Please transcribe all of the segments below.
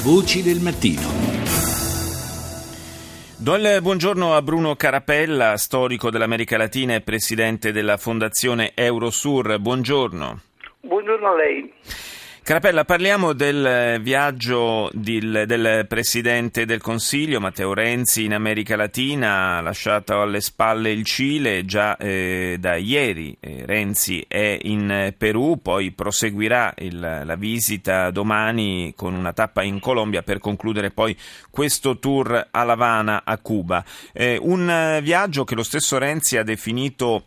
Voci del mattino. Do il buongiorno a Bruno Carapella, storico dell'America Latina e presidente della Fondazione Eurosur. Buongiorno. Buongiorno a lei. Carapella, parliamo del viaggio del, del, Presidente del Consiglio, Matteo Renzi, in America Latina, lasciato alle spalle il Cile, già eh, da ieri eh, Renzi è in Perù, poi proseguirà il, la visita domani con una tappa in Colombia per concludere poi questo tour a Lavana, a Cuba. Eh, un viaggio che lo stesso Renzi ha definito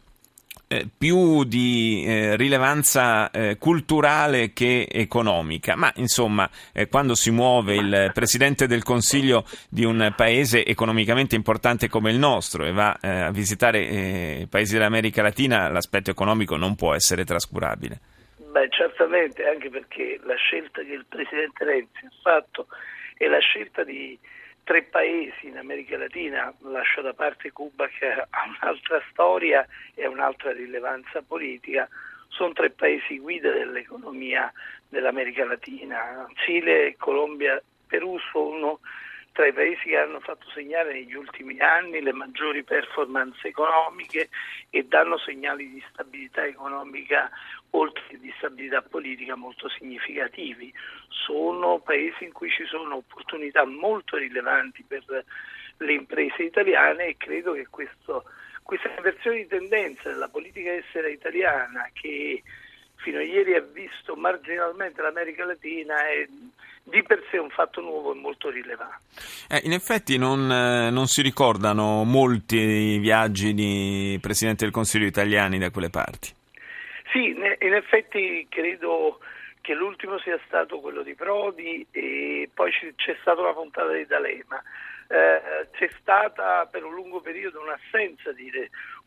eh, più di eh, rilevanza eh, culturale che economica, ma insomma eh, quando si muove il Presidente del Consiglio di un paese economicamente importante come il nostro e va eh, a visitare i paesi dell'America Latina, l'aspetto economico non può essere trascurabile. Beh, certamente, anche perché la scelta che il Presidente Renzi ha fatto è la scelta di tre paesi in America Latina, lascio da parte Cuba che ha un'altra storia e un'altra rilevanza politica, sono tre paesi guida dell'economia dell'America Latina. Cile, Colombia, Perù sono tra i paesi che hanno fatto segnare negli ultimi anni le maggiori performance economiche e danno segnali di stabilità economica oltre che di stabilità politica molto significativi. Sono paesi in cui ci sono opportunità molto rilevanti per le imprese italiane e credo che questo, questa inversione di tendenza della politica estera italiana che fino a ieri ha visto marginalmente l'America Latina è di per sé un fatto nuovo e molto rilevante. Eh, in effetti non, eh, non, si ricordano molti viaggi di Presidente del Consiglio italiani da quelle parti. Sì, in effetti credo che l'ultimo sia stato quello di Prodi e poi c'è stata una puntata di D'Alema. Eh, c'è stata per un lungo periodo un'assenza di,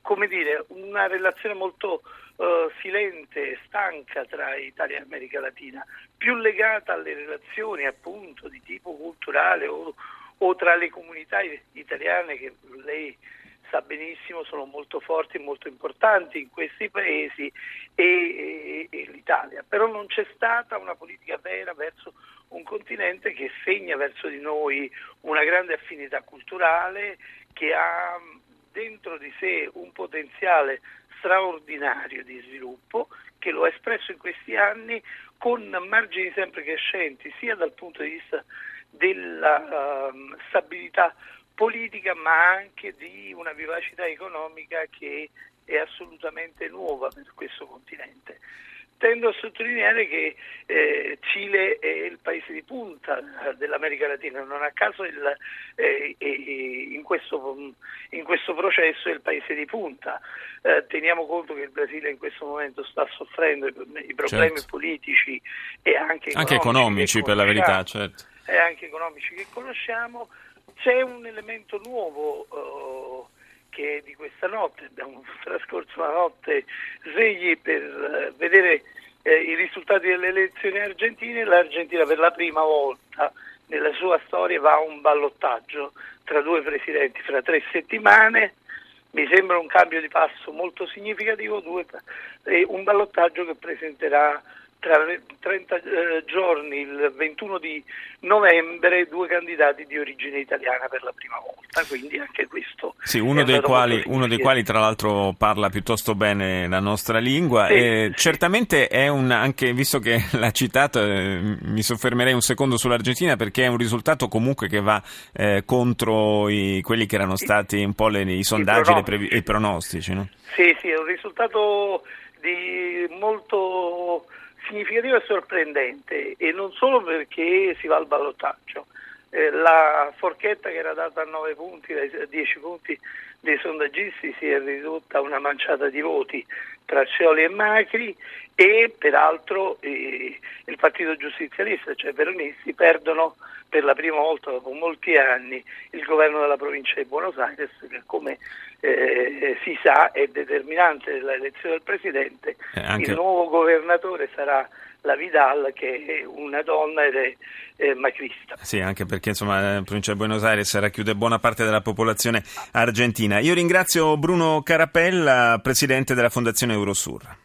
come dire, una relazione molto uh, silente e stanca tra Italia e America Latina, più legata alle relazioni appunto di tipo culturale o, o tra le comunità italiane che lei sa benissimo sono molto forti e molto importanti in questi paesi e, e, e, l'Italia, però non c'è stata una politica vera verso un continente che segna verso di noi una grande affinità culturale, che ha dentro di sé un potenziale straordinario di sviluppo che lo ha espresso in questi anni con margini sempre crescenti sia dal punto di vista della uh, stabilità politica ma anche di una vivacità economica che è assolutamente nuova per questo continente tendo a sottolineare che eh, Cile è il paese di punta dell'America Latina, non a caso il, eh, in, questo, in, questo, processo è il paese di punta. Eh, teniamo conto che il Brasile in questo momento sta soffrendo i, i problemi certo. politici e anche economici, anche economici per la verità, certo. E anche economici che conosciamo. C'è un elemento nuovo che di questa notte, abbiamo trascorso la notte svegli per eh, vedere eh, i risultati delle elezioni argentine, l'Argentina per la prima volta nella sua storia va a un ballottaggio tra due presidenti fra tre settimane. Mi sembra un cambio di passo molto significativo, due, eh, un ballottaggio che presenterà tra 30 eh, giorni, il 21 di novembre, due candidati di origine italiana per la prima volta, quindi anche questo. Sì, uno, dei quali, uno dei quali, tra l'altro parla piuttosto bene la nostra lingua sì, e sì. certamente è un, anche visto che l'ha citato, eh, mi soffermerei un secondo sull'Argentina perché è un risultato comunque che va eh, contro i, quelli che erano stati un po' le, i sondaggi e i pronostici. pronostici no? Sì, sì, è un risultato di molto significativo e sorprendente e non solo perché si va al ballottaggio. Eh, la forchetta che era data a 9 punti, a 10 punti dei sondaggisti si è ridotta a una manciata di voti tra Scioli e Macri e peraltro eh, il Partito Giustizialista, cioè i peronisti, perdono per la prima volta dopo molti anni il governo della provincia di Buenos Aires che come eh, si sa è determinante nell'elezione del Presidente. Eh, anche... Il nuovo governatore sarà la Vidal che è una donna ed è eh, macrista. Sì, anche perché insomma la provincia di Buenos Aires racchiude buona parte della popolazione argentina. Io ringrazio Bruno Carapella, presidente della Fondazione Eurosur.